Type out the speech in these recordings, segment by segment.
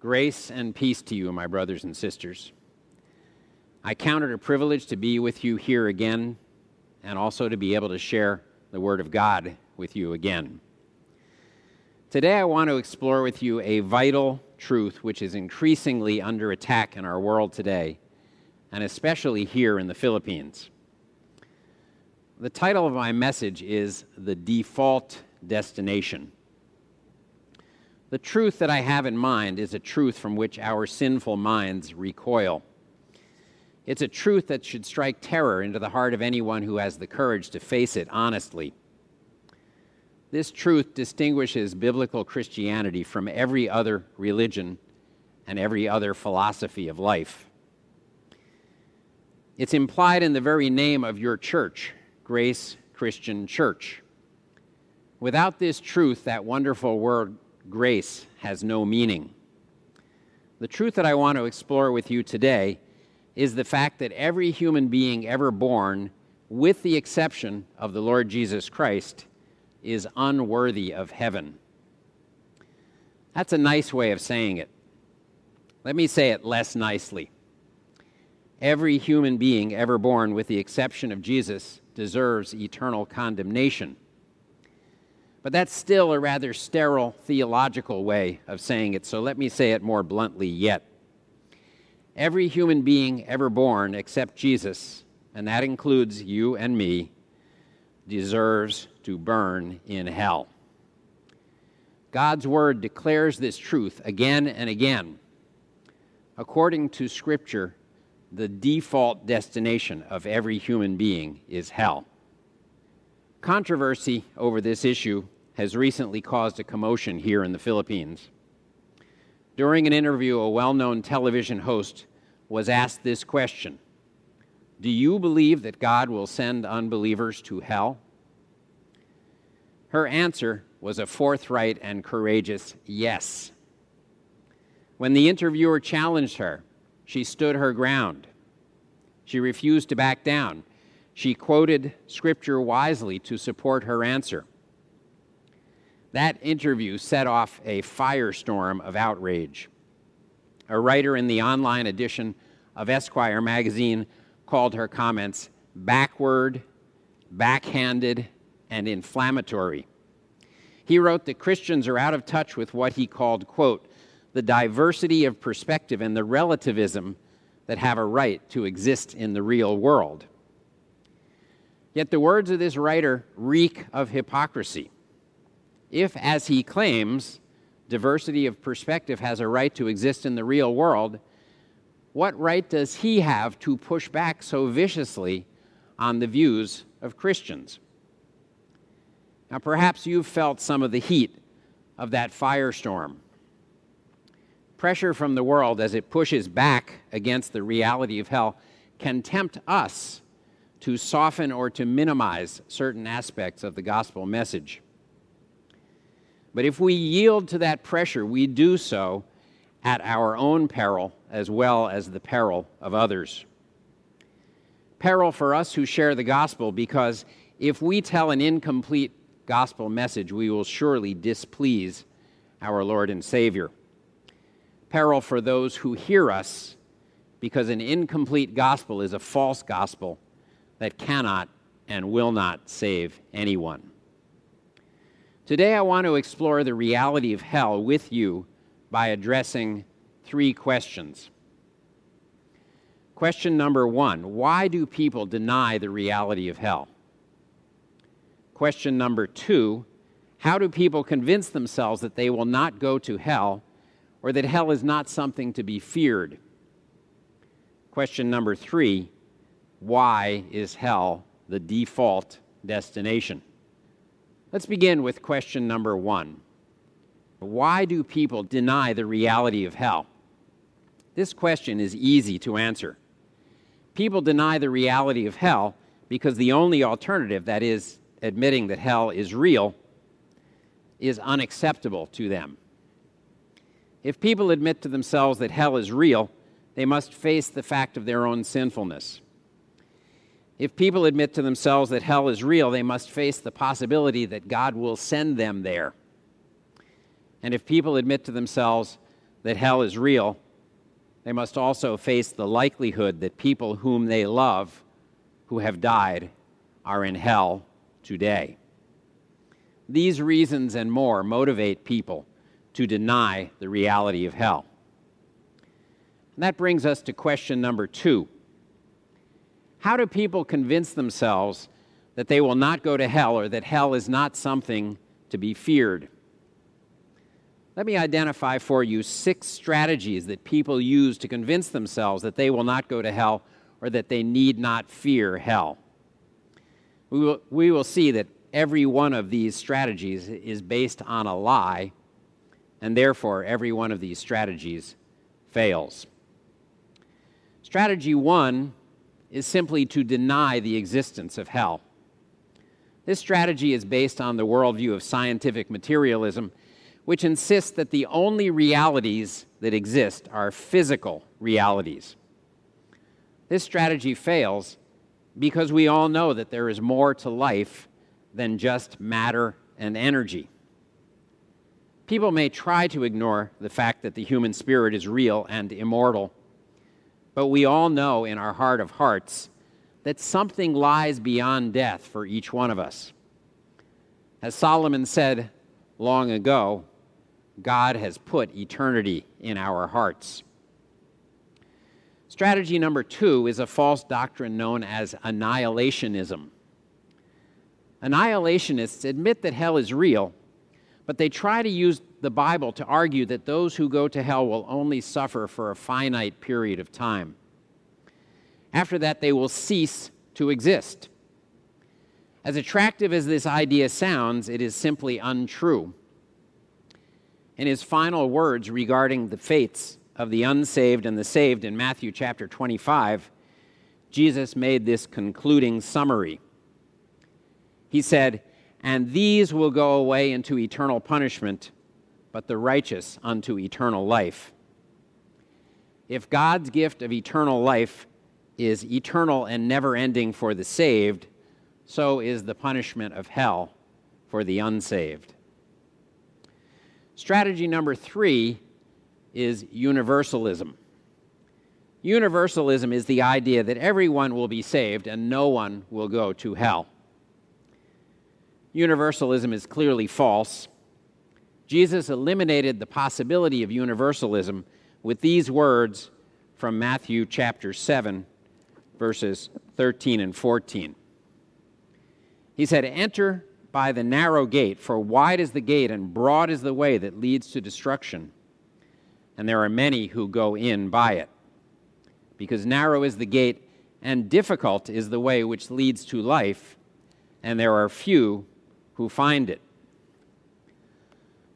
Grace and peace to you, my brothers and sisters. I count it a privilege to be with you here again and also to be able to share the Word of God with you again. Today, I want to explore with you a vital truth which is increasingly under attack in our world today, and especially here in the Philippines. The title of my message is The Default Destination. The truth that I have in mind is a truth from which our sinful minds recoil. It's a truth that should strike terror into the heart of anyone who has the courage to face it honestly. This truth distinguishes biblical Christianity from every other religion and every other philosophy of life. It's implied in the very name of your church, Grace Christian Church. Without this truth, that wonderful word grace has no meaning. The truth that I want to explore with you today is the fact that every human being ever born, with the exception of the Lord Jesus Christ, is unworthy of heaven. That's a nice way of saying it. Let me say it less nicely. Every human being ever born, with the exception of Jesus, deserves eternal condemnation. But that's still a rather sterile theological way of saying it, so let me say it more bluntly yet. Every human being ever born except Jesus, and that includes you and me, deserves to burn in hell. God's Word declares this truth again and again. According to Scripture, the default destination of every human being is hell. Controversy over this issue has recently caused a commotion here in the Philippines. During an interview, a well known television host was asked this question Do you believe that God will send unbelievers to hell? Her answer was a forthright and courageous yes. When the interviewer challenged her, she stood her ground. She refused to back down. She quoted scripture wisely to support her answer. That interview set off a firestorm of outrage. A writer in the online edition of Esquire magazine called her comments backward, backhanded, and inflammatory. He wrote that Christians are out of touch with what he called, quote, the diversity of perspective and the relativism that have a right to exist in the real world. Yet the words of this writer reek of hypocrisy. If, as he claims, diversity of perspective has a right to exist in the real world, what right does he have to push back so viciously on the views of Christians? Now, perhaps you've felt some of the heat of that firestorm. Pressure from the world as it pushes back against the reality of hell can tempt us to soften or to minimize certain aspects of the gospel message. But if we yield to that pressure, we do so at our own peril as well as the peril of others. Peril for us who share the gospel because if we tell an incomplete gospel message, we will surely displease our Lord and Savior. Peril for those who hear us because an incomplete gospel is a false gospel that cannot and will not save anyone. Today, I want to explore the reality of hell with you by addressing three questions. Question number one Why do people deny the reality of hell? Question number two How do people convince themselves that they will not go to hell or that hell is not something to be feared? Question number three why is hell the default destination? Let's begin with question number one. Why do people deny the reality of hell? This question is easy to answer. People deny the reality of hell because the only alternative, that is, admitting that hell is real, is unacceptable to them. If people admit to themselves that hell is real, they must face the fact of their own sinfulness. If people admit to themselves that hell is real, they must face the possibility that God will send them there. And if people admit to themselves that hell is real, they must also face the likelihood that people whom they love, who have died, are in hell today. These reasons and more motivate people to deny the reality of hell. And that brings us to question number two How do people convince themselves that they will not go to hell or that hell is not something to be feared? Let me identify for you six strategies that people use to convince themselves that they will not go to hell or that they need not fear hell. We will, we will see that every one of these strategies is based on a lie, and therefore every one of these strategies fails. Strategy one is simply to deny the existence of hell. This strategy is based on the worldview of scientific materialism which insists that the only realities that exist are physical realities. This strategy fails because we all know that there is more to life than just matter and energy. People may try to ignore the fact that the human spirit is real and immortal, but we all know in our heart of hearts that something lies beyond death for each one of us. As Solomon said long ago, God has put eternity in our hearts. Strategy number two is a false doctrine known as annihilationism. Annihilationists admit that hell is real, but they try to use the Bible to argue that those who go to hell will only suffer for a finite period of time. After that, they will cease to exist. As attractive as this idea sounds, it is simply untrue in his final words regarding the fates of the unsaved and the saved in Matthew chapter 25, Jesus made this concluding summary. He said, And these will go away into eternal punishment, but the righteous unto eternal life. If God's gift of eternal life is eternal and never ending for the saved, so is the punishment of hell for the unsaved. Strategy number three is universalism. Universalism is the idea that everyone will be saved and no one will go to hell. Universalism is clearly false. Jesus eliminated the possibility of universalism with these words from Matthew chapter 7, verses 13 and 14. He said, Enter by the narrow gate, for wide is the gate and broad is the way that leads to destruction, and there are many who go in by it. Because narrow is the gate and difficult is the way which leads to life, and there are few who find it.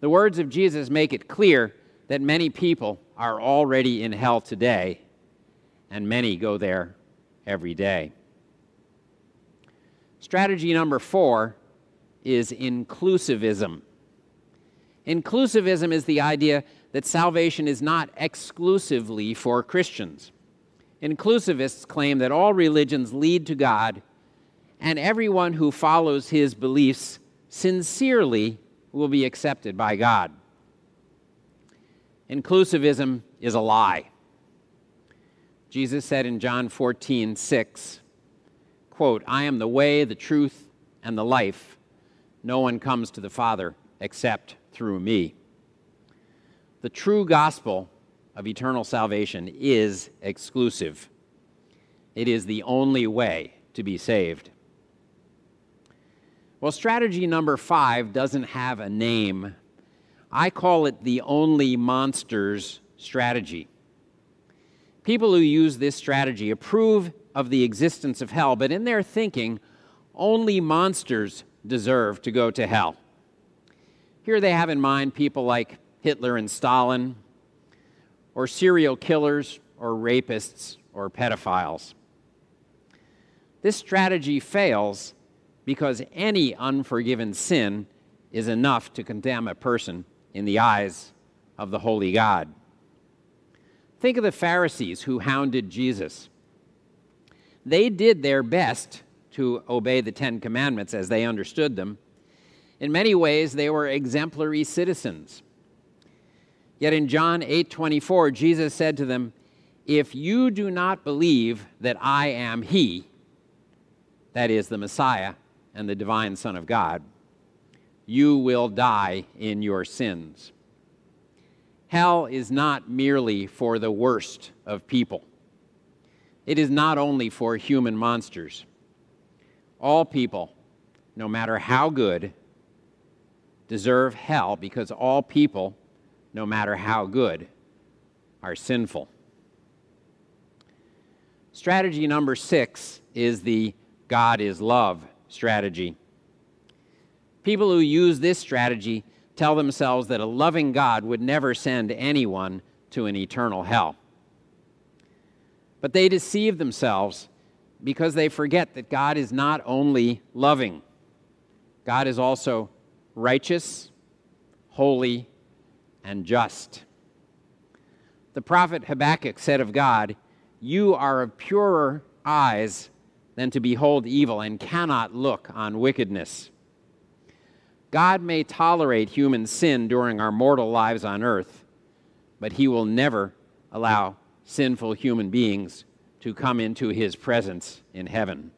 The words of Jesus make it clear that many people are already in hell today, and many go there every day. Strategy number four is inclusivism. Inclusivism is the idea that salvation is not exclusively for Christians. Inclusivists claim that all religions lead to God, and everyone who follows his beliefs sincerely will be accepted by God. Inclusivism is a lie. Jesus said in John 14, 6, quote, I am the way, the truth, and the life. No one comes to the Father except through me. The true gospel of eternal salvation is exclusive. It is the only way to be saved. Well, strategy number five doesn't have a name. I call it the only monsters strategy. People who use this strategy approve of the existence of hell, but in their thinking, only monsters deserve to go to hell. Here they have in mind people like Hitler and Stalin, or serial killers, or rapists, or pedophiles. This strategy fails because any unforgiven sin is enough to condemn a person in the eyes of the holy God. Think of the Pharisees who hounded Jesus. They did their best to obey the Ten Commandments as they understood them. In many ways, they were exemplary citizens. Yet in John 8:24 Jesus said to them, "If you do not believe that I am he, that is the Messiah and the divine Son of God, you will die in your sins." Hell is not merely for the worst of people. It is not only for human monsters. All people, no matter how good, deserve hell because all people, no matter how good, are sinful. Strategy number six is the God is love strategy. People who use this strategy tell themselves that a loving God would never send anyone to an eternal hell. But they deceive themselves because they forget that God is not only loving, God is also righteous, holy, and just. The prophet Habakkuk said of God, You are of purer eyes than to behold evil and cannot look on wickedness. God may tolerate human sin during our mortal lives on earth, but he will never allow sinful human beings to come into his presence in heaven.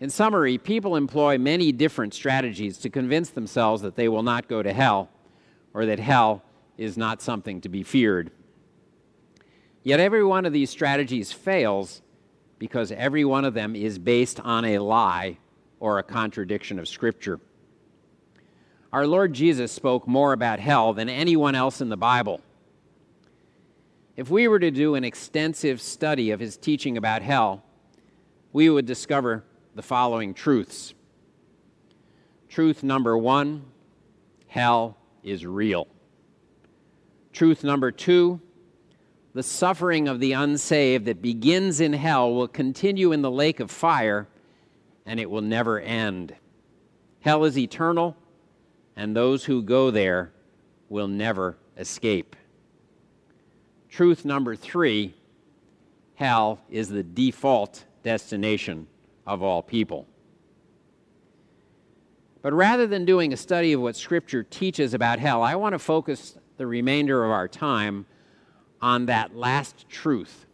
In summary, people employ many different strategies to convince themselves that they will not go to hell or that hell is not something to be feared. Yet every one of these strategies fails because every one of them is based on a lie or a contradiction of Scripture. Our Lord Jesus spoke more about hell than anyone else in the Bible. If we were to do an extensive study of his teaching about hell, we would discover the following truths. Truth number one hell is real. Truth number two the suffering of the unsaved that begins in hell will continue in the lake of fire and it will never end. Hell is eternal and those who go there will never escape. Truth number three hell is the default destination of all people. But rather than doing a study of what Scripture teaches about hell, I want to focus the remainder of our time on that last truth.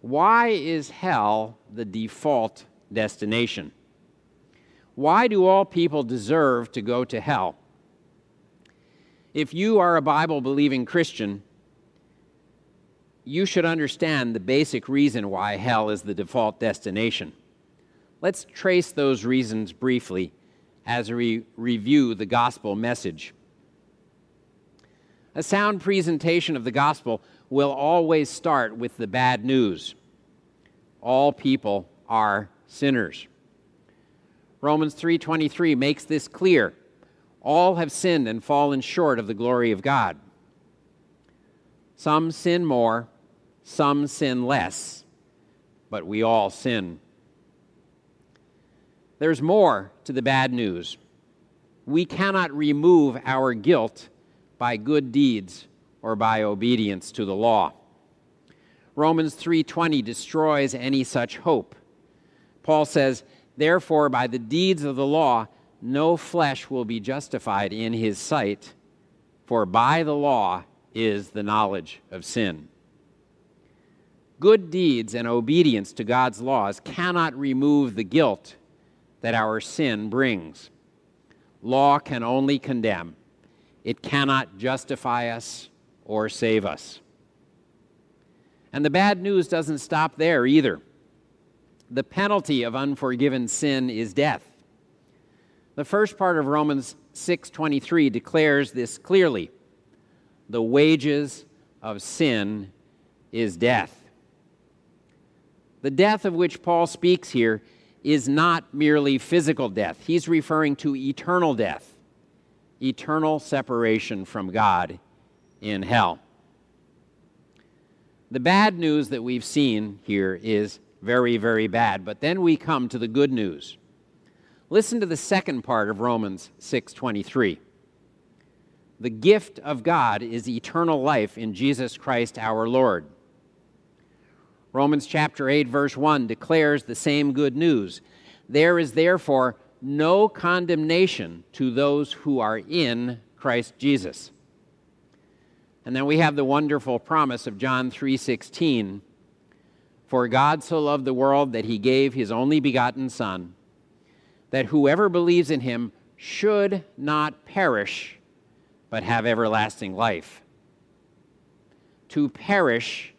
Why is hell the default destination? Why do all people deserve to go to hell? If you are a Bible believing Christian, you should understand the basic reason why hell is the default destination. Let's trace those reasons briefly as we review the gospel message. A sound presentation of the gospel will always start with the bad news. All people are sinners. Romans 3:23 makes this clear. All have sinned and fallen short of the glory of God. Some sin more, some sin less, but we all sin. There's more to the bad news. We cannot remove our guilt by good deeds or by obedience to the law. Romans 3:20 destroys any such hope. Paul says, Therefore, by the deeds of the law, no flesh will be justified in his sight, for by the law is the knowledge of sin. Good deeds and obedience to God's laws cannot remove the guilt that our sin brings. Law can only condemn, it cannot justify us or save us. And the bad news doesn't stop there either the penalty of unforgiven sin is death. The first part of Romans 6:23 declares this clearly. The wages of sin is death. The death of which Paul speaks here is not merely physical death. He's referring to eternal death, eternal separation from God in hell. The bad news that we've seen here is very, very bad. But then we come to the good news. Listen to the second part of Romans 6:23. The gift of God is eternal life in Jesus Christ our Lord. Romans chapter 8 verse 1 declares the same good news. There is therefore no condemnation to those who are in Christ Jesus. And then we have the wonderful promise of John 3:16, "For God so loved the world that he gave his only begotten son, that whoever believes in him should not perish, but have everlasting life." To perish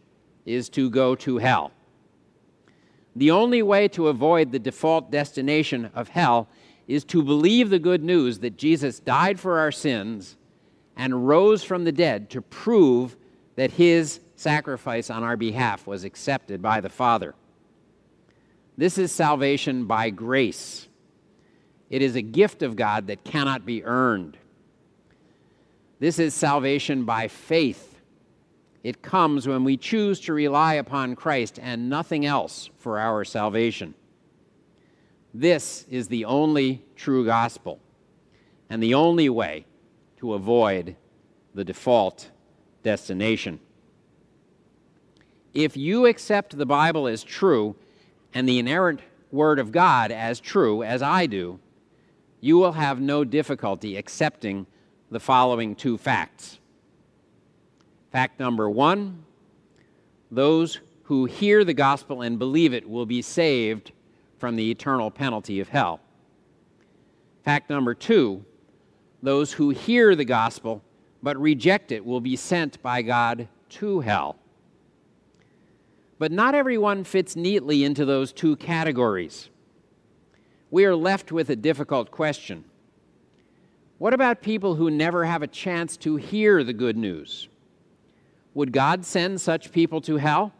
is to go to hell. The only way to avoid the default destination of hell is to believe the good news that Jesus died for our sins and rose from the dead to prove that his sacrifice on our behalf was accepted by the Father. This is salvation by grace. It is a gift of God that cannot be earned. This is salvation by faith it comes when we choose to rely upon Christ and nothing else for our salvation. This is the only true gospel and the only way to avoid the default destination. If you accept the Bible as true and the inerrant Word of God as true, as I do, you will have no difficulty accepting the following two facts. Fact number one those who hear the gospel and believe it will be saved from the eternal penalty of hell. Fact number two those who hear the gospel but reject it will be sent by God to hell. But not everyone fits neatly into those two categories. We are left with a difficult question. What about people who never have a chance to hear the good news? Would God send such people to hell?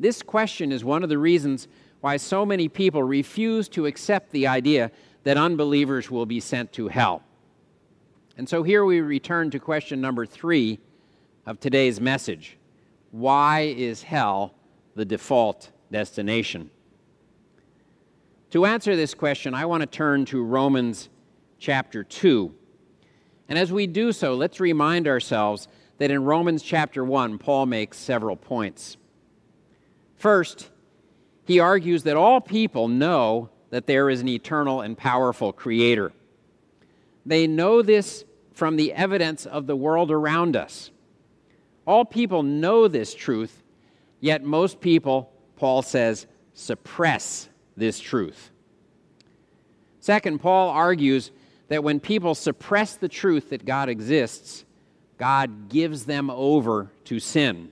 This question is one of the reasons why so many people refuse to accept the idea that unbelievers will be sent to hell. And so here we return to question number three of today's message Why is hell the default destination? To answer this question, I want to turn to Romans chapter 2. And as we do so, let's remind ourselves that in Romans chapter 1, Paul makes several points. First, he argues that all people know that there is an eternal and powerful creator. They know this from the evidence of the world around us. All people know this truth, yet most people, Paul says, suppress this truth. Second, Paul argues that when people suppress the truth that God exists, God gives them over to sin.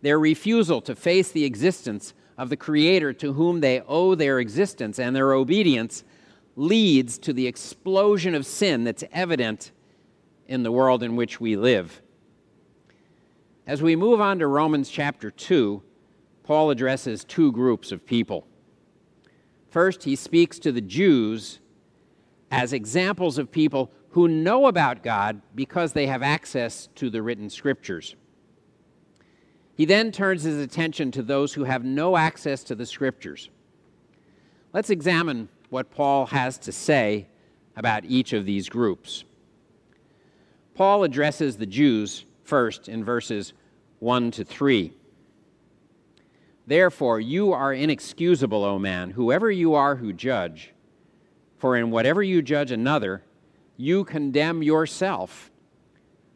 Their refusal to face the existence of the Creator to whom they owe their existence and their obedience leads to the explosion of sin that's evident in the world in which we live. As we move on to Romans chapter 2, Paul addresses two groups of people. First, he speaks to the Jews as examples of people who know about God because they have access to the written scriptures. He then turns his attention to those who have no access to the scriptures. Let's examine what Paul has to say about each of these groups. Paul addresses the Jews first in verses 1 to 3. Therefore, you are inexcusable, O man, whoever you are who judge, for in whatever you judge another, you condemn yourself.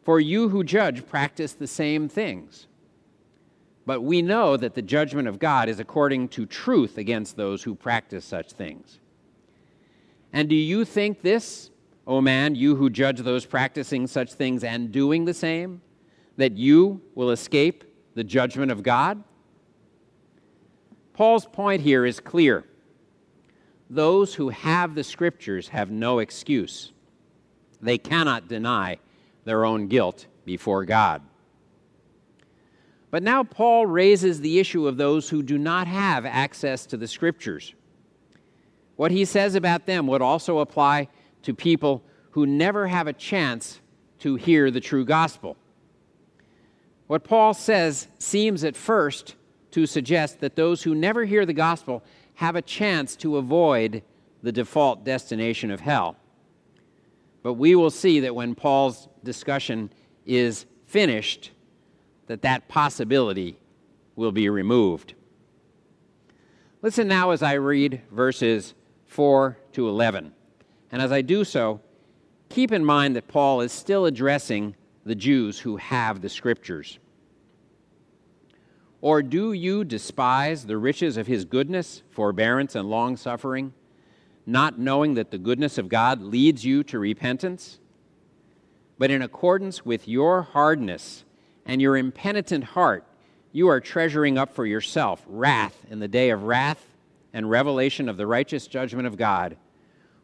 For you who judge practice the same things. But we know that the judgment of God is according to truth against those who practice such things. And do you think this, O man, you who judge those practicing such things and doing the same, that you will escape the judgment of God? Paul's point here is clear. Those who have the scriptures have no excuse. They cannot deny their own guilt before God. But now Paul raises the issue of those who do not have access to the Scriptures. What he says about them would also apply to people who never have a chance to hear the true gospel. What Paul says seems at first to suggest that those who never hear the gospel have a chance to avoid the default destination of hell. But we will see that when Paul's discussion is finished, that that possibility will be removed. Listen now as I read verses 4 to 11. And as I do so, keep in mind that Paul is still addressing the Jews who have the Scriptures? Or do you despise the riches of his goodness, forbearance, and long suffering, not knowing that the goodness of God leads you to repentance? But in accordance with your hardness and your impenitent heart, you are treasuring up for yourself wrath in the day of wrath and revelation of the righteous judgment of God,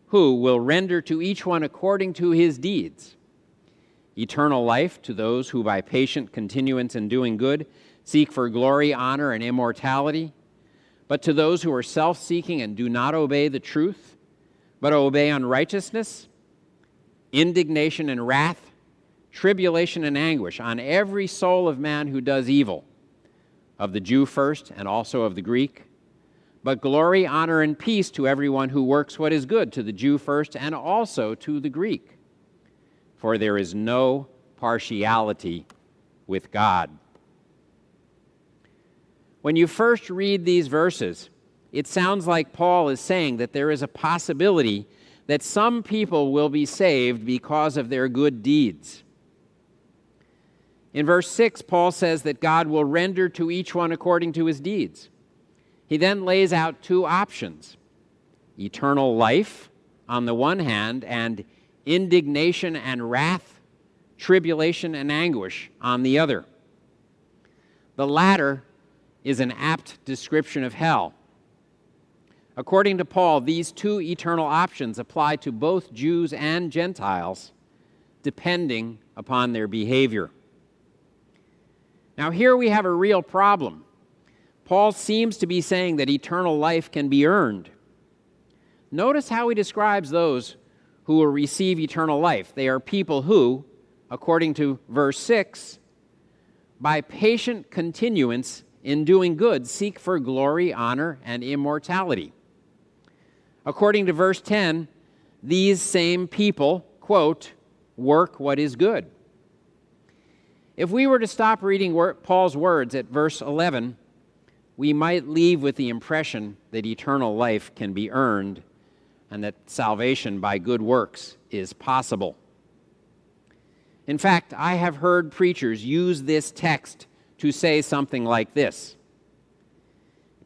who will render to each one according to his deeds eternal life to those who by patient continuance in doing good seek for glory, honor, and immortality. But to those who are self seeking and do not obey the truth, but obey unrighteousness, indignation and wrath, tribulation and anguish on every soul of man who does evil, of the Jew first and also of the Greek. But glory, honor, and peace to everyone who works what is good, to the Jew first and also to the Greek. For there is no partiality with God. When you first read these verses, it sounds like Paul is saying that there is a possibility that some people will be saved because of their good deeds. In verse 6, Paul says that God will render to each one according to his deeds. He then lays out two options eternal life on the one hand, and indignation and wrath, tribulation and anguish on the other. The latter is an apt description of hell. According to Paul, these two eternal options apply to both Jews and Gentiles, depending upon their behavior. Now, here we have a real problem. Paul seems to be saying that eternal life can be earned. Notice how he describes those who will receive eternal life. They are people who, according to verse 6, by patient continuance in doing good, seek for glory, honor, and immortality. According to verse 10, these same people, quote, work what is good. If we were to stop reading Paul's words at verse 11, we might leave with the impression that eternal life can be earned and that salvation by good works is possible. In fact, I have heard preachers use this text to say something like this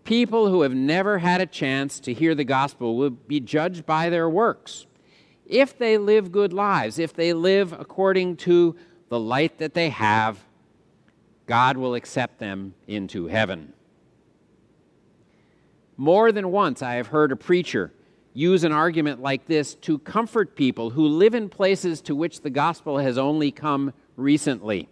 People who have never had a chance to hear the gospel will be judged by their works. If they live good lives, if they live according to the light that they have, God will accept them into heaven. More than once, I have heard a preacher use an argument like this to comfort people who live in places to which the gospel has only come recently.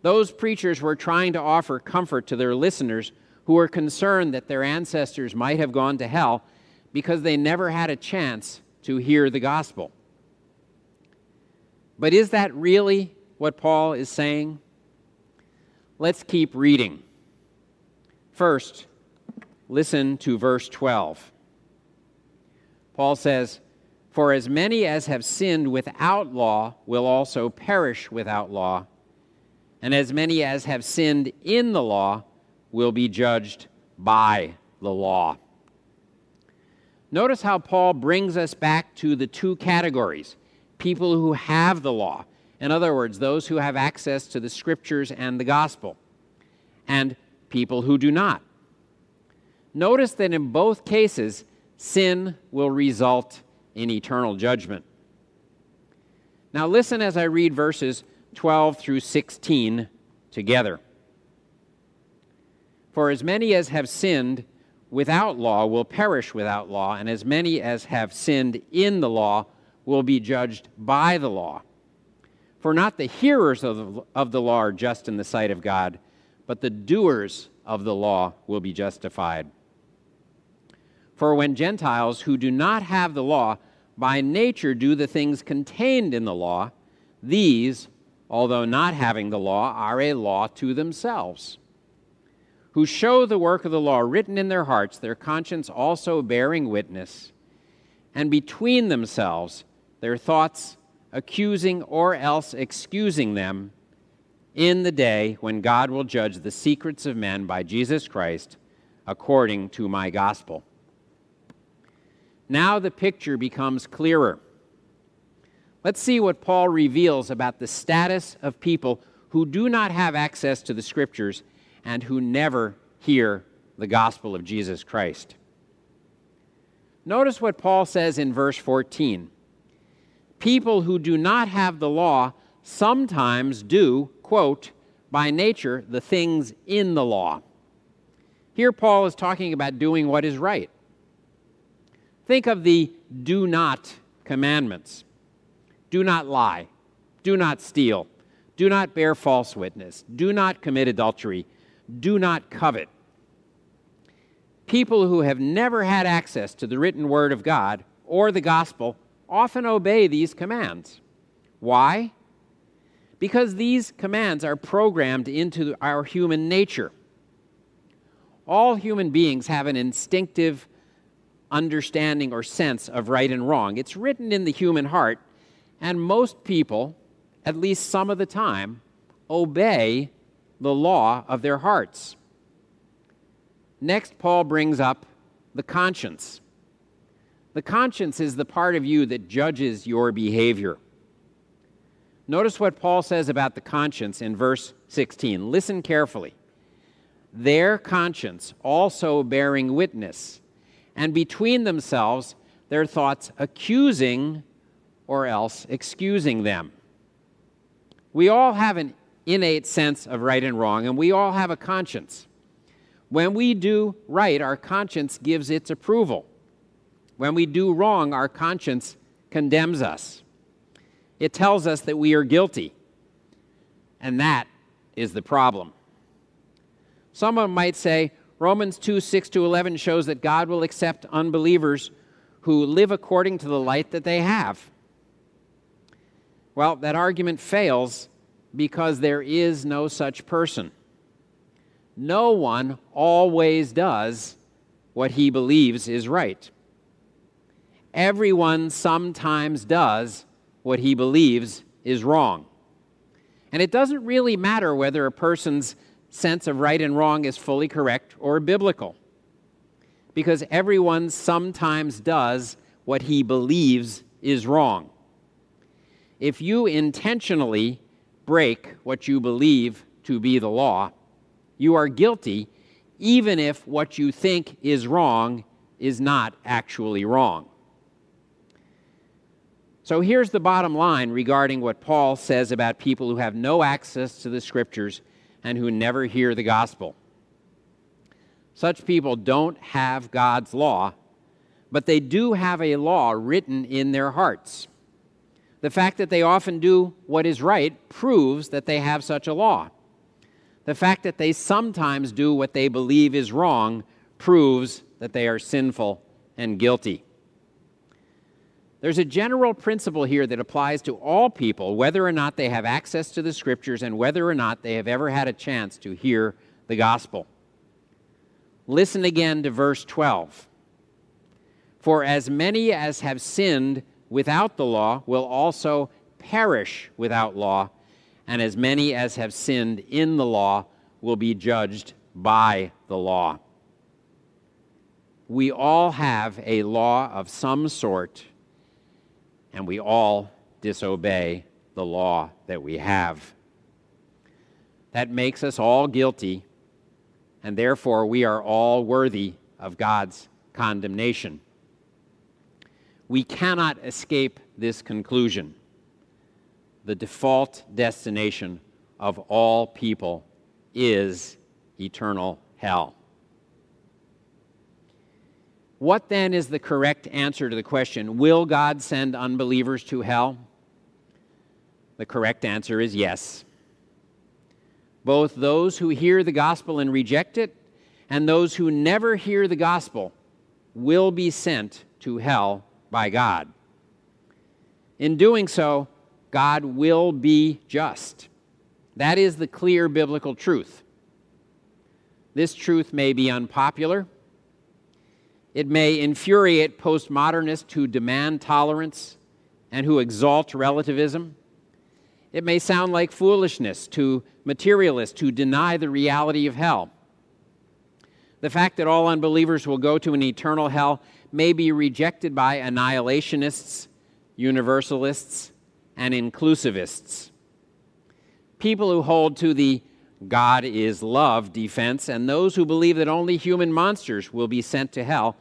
Those preachers were trying to offer comfort to their listeners who were concerned that their ancestors might have gone to hell because they never had a chance to hear the gospel. But is that really what Paul is saying? Let's keep reading. First, listen to verse 12. Paul says, For as many as have sinned without law will also perish without law and as many as have sinned in the law will be judged by the law. Notice how Paul brings us back to the two categories people who have the law, in other words, those who have access to the scriptures and the gospel, and people who do not. Notice that in both cases, sin will result in eternal judgment. Now, listen as I read verses 12 through 16 together. For as many as have sinned without law will perish without law, and as many as have sinned in the law will be judged by the law. For not the hearers of the, of the law are just in the sight of God, but the doers of the law will be justified. For when Gentiles who do not have the law by nature do the things contained in the law, these although not having the law, are a law to themselves, who show the work of the law written in their hearts, their conscience also bearing witness, and between themselves their thoughts accusing or else excusing them in the day when God will judge the secrets of men by Jesus Christ according to my gospel. Now the picture becomes clearer. Let's see what Paul reveals about the status of people who do not have access to the scriptures and who never hear the gospel of Jesus Christ. Notice what Paul says in verse 14. People who do not have the law sometimes do, quote, by nature, the things in the law. Here, Paul is talking about doing what is right. Think of the do not commandments do not lie, do not steal, do not bear false witness, do not commit adultery, do not covet. People who have never had access to the written word of God or the gospel often obey these commands. Why? Because these commands are programmed into our human nature. All human beings have an instinctive understanding or sense of right and wrong. It's written in the human heart, and most people, at least some of the time, obey the law of their hearts. Next, Paul brings up the conscience. The conscience is the part of you that judges your behavior. Notice what Paul says about the conscience in verse 16. Listen carefully. Their conscience also bearing witness, and between themselves their thoughts accusing or else excusing them. We all have an innate sense of right and wrong, and we all have a conscience. When we do right, our conscience gives its approval. When we do wrong, our conscience condemns us. It tells us that we are guilty. And that is the problem. Someone might say Romans 2 6 to 11 shows that God will accept unbelievers who live according to the light that they have. Well, that argument fails because there is no such person. No one always does what he believes is right. Everyone sometimes does what he believes is wrong. And it doesn't really matter whether a person's sense of right and wrong is fully correct or biblical, because everyone sometimes does what he believes is wrong. If you intentionally break what you believe to be the law, you are guilty even if what you think is wrong is not actually wrong. So here's the bottom line regarding what Paul says about people who have no access to the scriptures and who never hear the gospel. Such people don't have God's law, but they do have a law written in their hearts. The fact that they often do what is right proves that they have such a law. The fact that they sometimes do what they believe is wrong proves that they are sinful and guilty. There's a general principle here that applies to all people, whether or not they have access to the scriptures and whether or not they have ever had a chance to hear the gospel. Listen again to verse 12. For as many as have sinned without the law will also perish without law, and as many as have sinned in the law will be judged by the law. We all have a law of some sort, and we all disobey the law that we have. That makes us all guilty, and therefore we are all worthy of God's condemnation. We cannot escape this conclusion the default destination of all people is eternal hell. What then is the correct answer to the question Will God send unbelievers to hell? The correct answer is yes. Both those who hear the gospel and reject it, and those who never hear the gospel, will be sent to hell by God. In doing so, God will be just. That is the clear biblical truth. This truth may be unpopular. It may infuriate postmodernists who demand tolerance and who exalt relativism. It may sound like foolishness to materialists who deny the reality of hell. The fact that all unbelievers will go to an eternal hell may be rejected by annihilationists, universalists, and inclusivists. People who hold to the God is love defense and those who believe that only human monsters will be sent to hell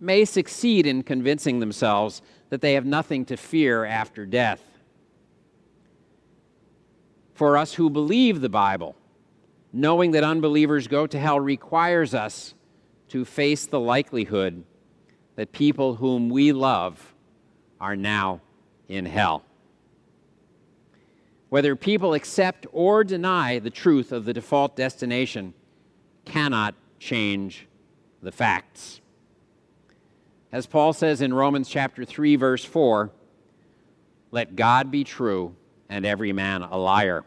may succeed in convincing themselves that they have nothing to fear after death. For us who believe the Bible, knowing that unbelievers go to hell requires us to face the likelihood that people whom we love are now in hell. Whether people accept or deny the truth of the default destination cannot change the facts. As Paul says in Romans chapter 3 verse 4, let God be true and every man a liar.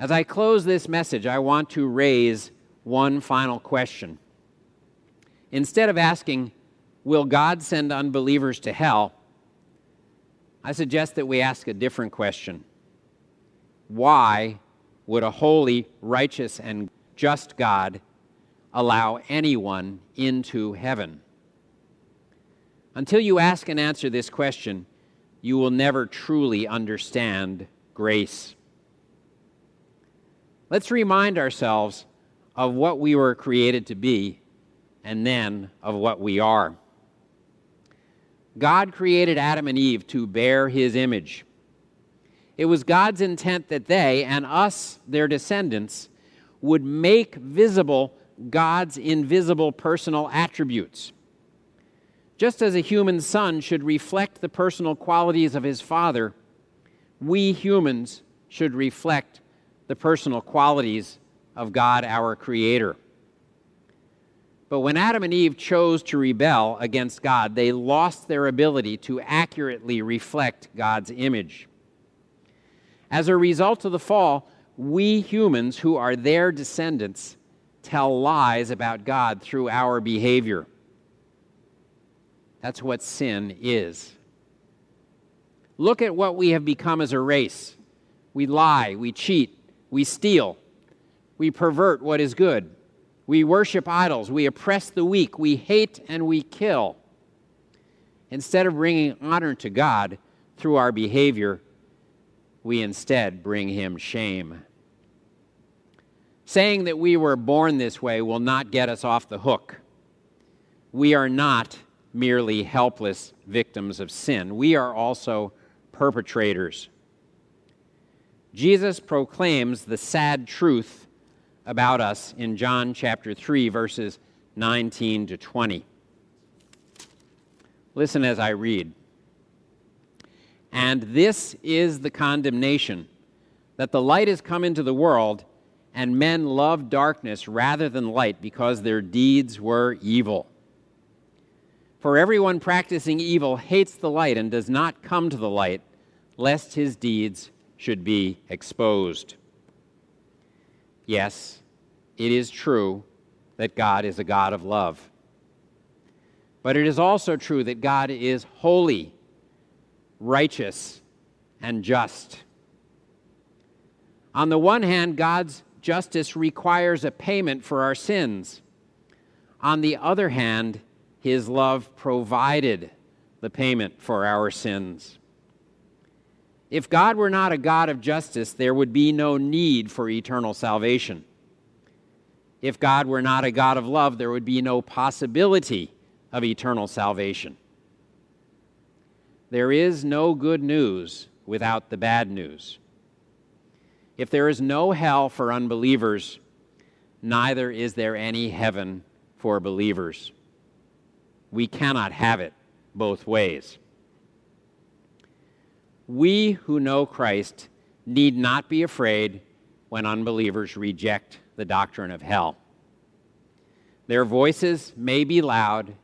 As I close this message, I want to raise one final question. Instead of asking, Will God send unbelievers to hell? I suggest that we ask a different question. Why would a holy, righteous, and just God allow anyone into heaven? Until you ask and answer this question, you will never truly understand grace. Let's remind ourselves of what we were created to be and then of what we are. God created Adam and Eve to bear his image. It was God's intent that they and us, their descendants, would make visible God's invisible personal attributes. Just as a human son should reflect the personal qualities of his father, we humans should reflect the personal qualities of God, our Creator. But when Adam and Eve chose to rebel against God, they lost their ability to accurately reflect God's image. As a result of the fall, we humans, who are their descendants, tell lies about God through our behavior. That's what sin is. Look at what we have become as a race. We lie, we cheat, we steal, we pervert what is good. We worship idols. We oppress the weak. We hate and we kill. Instead of bringing honor to God through our behavior, we instead bring him shame. Saying that we were born this way will not get us off the hook. We are not merely helpless victims of sin, we are also perpetrators. Jesus proclaims the sad truth about us in John chapter 3, verses 19 to 20. Listen as I read. And this is the condemnation that the light has come into the world, and men love darkness rather than light because their deeds were evil. For everyone practicing evil hates the light and does not come to the light, lest his deeds should be exposed. Yes, it is true that God is a God of love. But it is also true that God is holy, righteous, and just. On the one hand, God's justice requires a payment for our sins. On the other hand, his love provided the payment for our sins. If God were not a God of justice, there would be no need for eternal salvation. If God were not a God of love, there would be no possibility of eternal salvation. There is no good news without the bad news. If there is no hell for unbelievers, neither is there any heaven for believers. We cannot have it both ways we who know Christ need not be afraid when unbelievers reject the doctrine of hell. Their voices may be loud,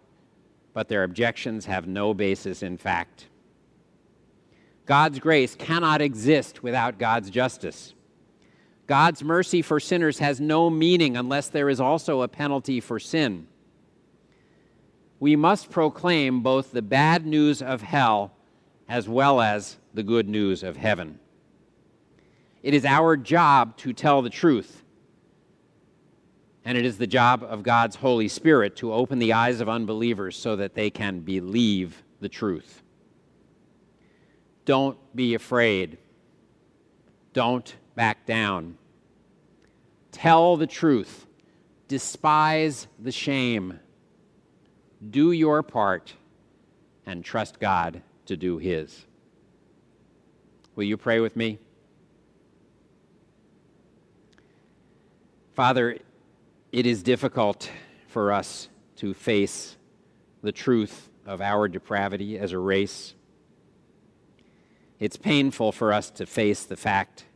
but their objections have no basis in fact. God's grace cannot exist without God's justice. God's mercy for sinners has no meaning unless there is also a penalty for sin. We must proclaim both the bad news of hell as well as the good news of heaven. It is our job to tell the truth. And it is the job of God's Holy Spirit to open the eyes of unbelievers so that they can believe the truth. Don't be afraid. Don't back down. Tell the truth. Despise the shame. Do your part and trust God to do His. Will you pray with me? Father, it is difficult for us to face the truth of our depravity as a race. It's painful for us to face the fact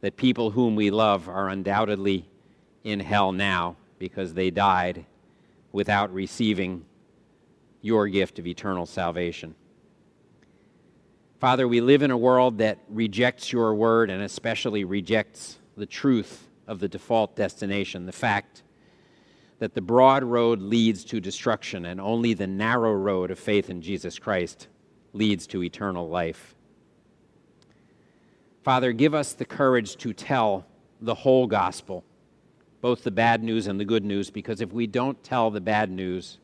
that people whom we love are undoubtedly in hell now because they died without receiving your gift of eternal salvation. Father, we live in a world that rejects your word and especially rejects the truth of the default destination, the fact that the broad road leads to destruction and only the narrow road of faith in Jesus Christ leads to eternal life. Father, give us the courage to tell the whole gospel, both the bad news and the good news, because if we don't tell the bad news,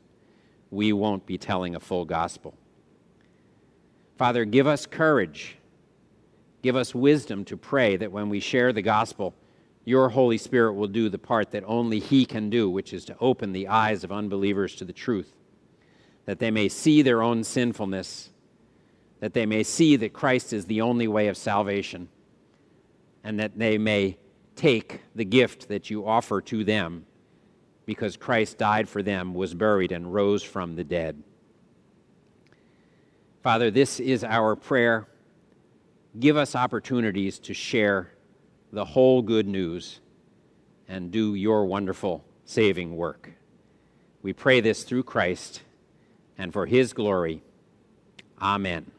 we won't be telling a full gospel. Father, give us courage. Give us wisdom to pray that when we share the gospel, your Holy Spirit will do the part that only He can do, which is to open the eyes of unbelievers to the truth, that they may see their own sinfulness, that they may see that Christ is the only way of salvation, and that they may take the gift that you offer to them because Christ died for them, was buried, and rose from the dead. Father, this is our prayer. Give us opportunities to share the whole good news and do your wonderful saving work. We pray this through Christ and for his glory. Amen.